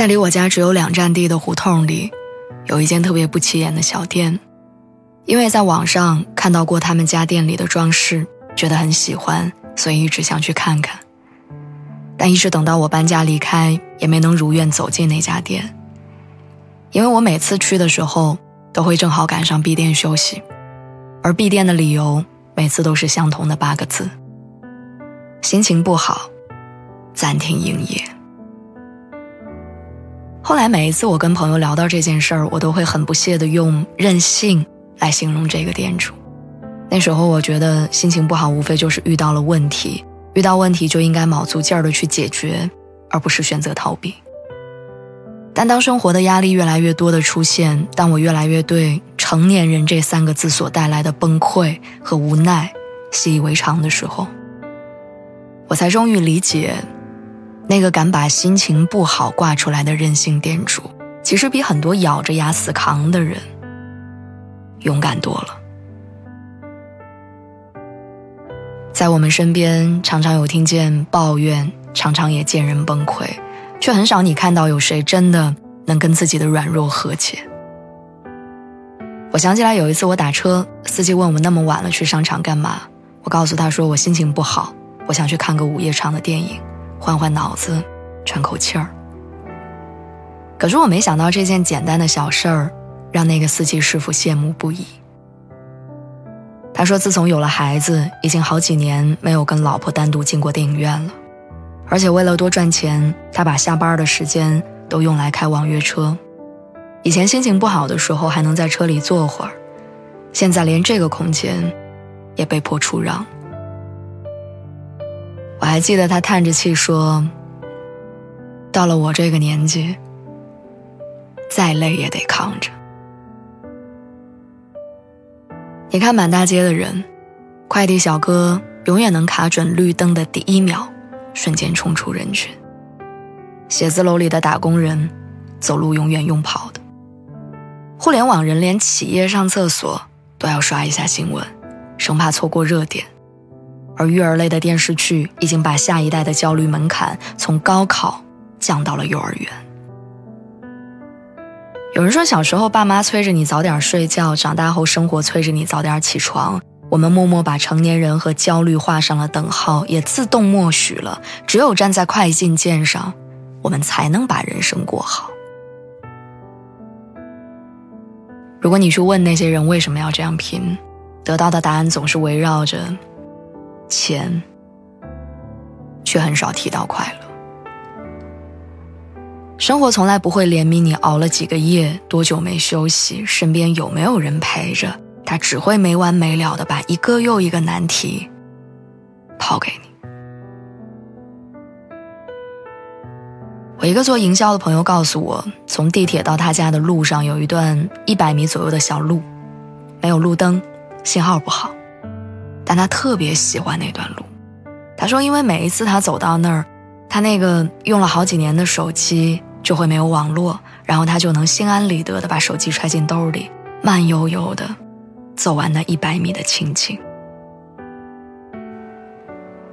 在离我家只有两站地的胡同里，有一间特别不起眼的小店。因为在网上看到过他们家店里的装饰，觉得很喜欢，所以一直想去看看。但一直等到我搬家离开，也没能如愿走进那家店。因为我每次去的时候，都会正好赶上闭店休息，而闭店的理由每次都是相同的八个字：心情不好，暂停营业。后来每一次我跟朋友聊到这件事儿，我都会很不屑的用任性来形容这个店主。那时候我觉得心情不好，无非就是遇到了问题，遇到问题就应该卯足劲儿的去解决，而不是选择逃避。但当生活的压力越来越多的出现，当我越来越对“成年人”这三个字所带来的崩溃和无奈习以为常的时候，我才终于理解。那个敢把心情不好挂出来的任性店主，其实比很多咬着牙死扛的人勇敢多了。在我们身边，常常有听见抱怨，常常也见人崩溃，却很少你看到有谁真的能跟自己的软弱和解。我想起来有一次，我打车，司机问我那么晚了去商场干嘛，我告诉他说我心情不好，我想去看个午夜场的电影。换换脑子，喘口气儿。可是我没想到这件简单的小事儿，让那个司机师傅羡慕不已。他说，自从有了孩子，已经好几年没有跟老婆单独进过电影院了，而且为了多赚钱，他把下班的时间都用来开网约车。以前心情不好的时候，还能在车里坐会儿，现在连这个空间也被迫出让。我还记得他叹着气说：“到了我这个年纪，再累也得扛着。”你看满大街的人，快递小哥永远能卡准绿灯的第一秒，瞬间冲出人群；写字楼里的打工人，走路永远用跑的；互联网人连企业上厕所都要刷一下新闻，生怕错过热点。而育儿类的电视剧已经把下一代的焦虑门槛从高考降到了幼儿园。有人说，小时候爸妈催着你早点睡觉，长大后生活催着你早点起床。我们默默把成年人和焦虑画上了等号，也自动默许了，只有站在快进键上，我们才能把人生过好。如果你去问那些人为什么要这样拼，得到的答案总是围绕着。钱，却很少提到快乐。生活从来不会怜悯你熬了几个夜，多久没休息，身边有没有人陪着，他只会没完没了的把一个又一个难题抛给你。我一个做营销的朋友告诉我，从地铁到他家的路上有一段一百米左右的小路，没有路灯，信号不好。但他特别喜欢那段路，他说，因为每一次他走到那儿，他那个用了好几年的手机就会没有网络，然后他就能心安理得的把手机揣进兜里，慢悠悠的走完那一百米的情景。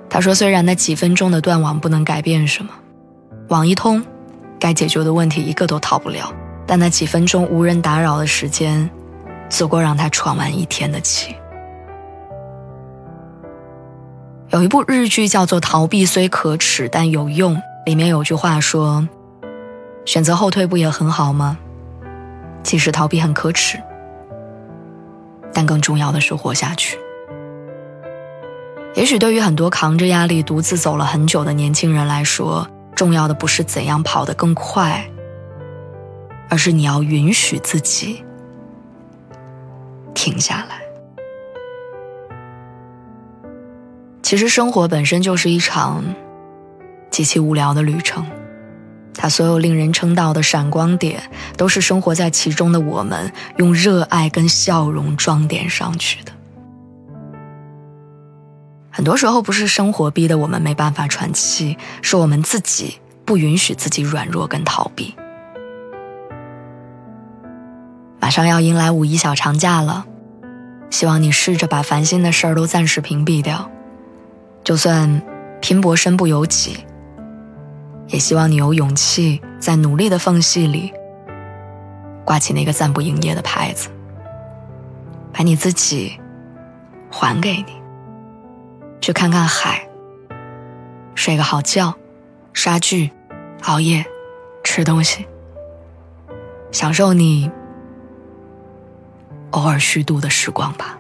他说，虽然那几分钟的断网不能改变什么，网一通，该解决的问题一个都逃不了，但那几分钟无人打扰的时间，足够让他喘完一天的气。有一部日剧叫做《逃避虽可耻但有用》，里面有句话说：“选择后退不也很好吗？即使逃避很可耻，但更重要的是活下去。”也许对于很多扛着压力独自走了很久的年轻人来说，重要的不是怎样跑得更快，而是你要允许自己停下来。其实生活本身就是一场极其无聊的旅程。它所有令人称道的闪光点，都是生活在其中的我们用热爱跟笑容装点上去的。很多时候，不是生活逼得我们没办法喘气，是我们自己不允许自己软弱跟逃避。马上要迎来五一小长假了，希望你试着把烦心的事儿都暂时屏蔽掉，就算拼搏身不由己。也希望你有勇气，在努力的缝隙里挂起那个暂不营业的牌子，把你自己还给你，去看看海，睡个好觉，刷剧，熬夜，吃东西，享受你偶尔虚度的时光吧。